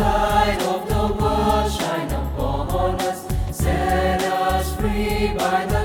light of the world shine upon us, set us free by the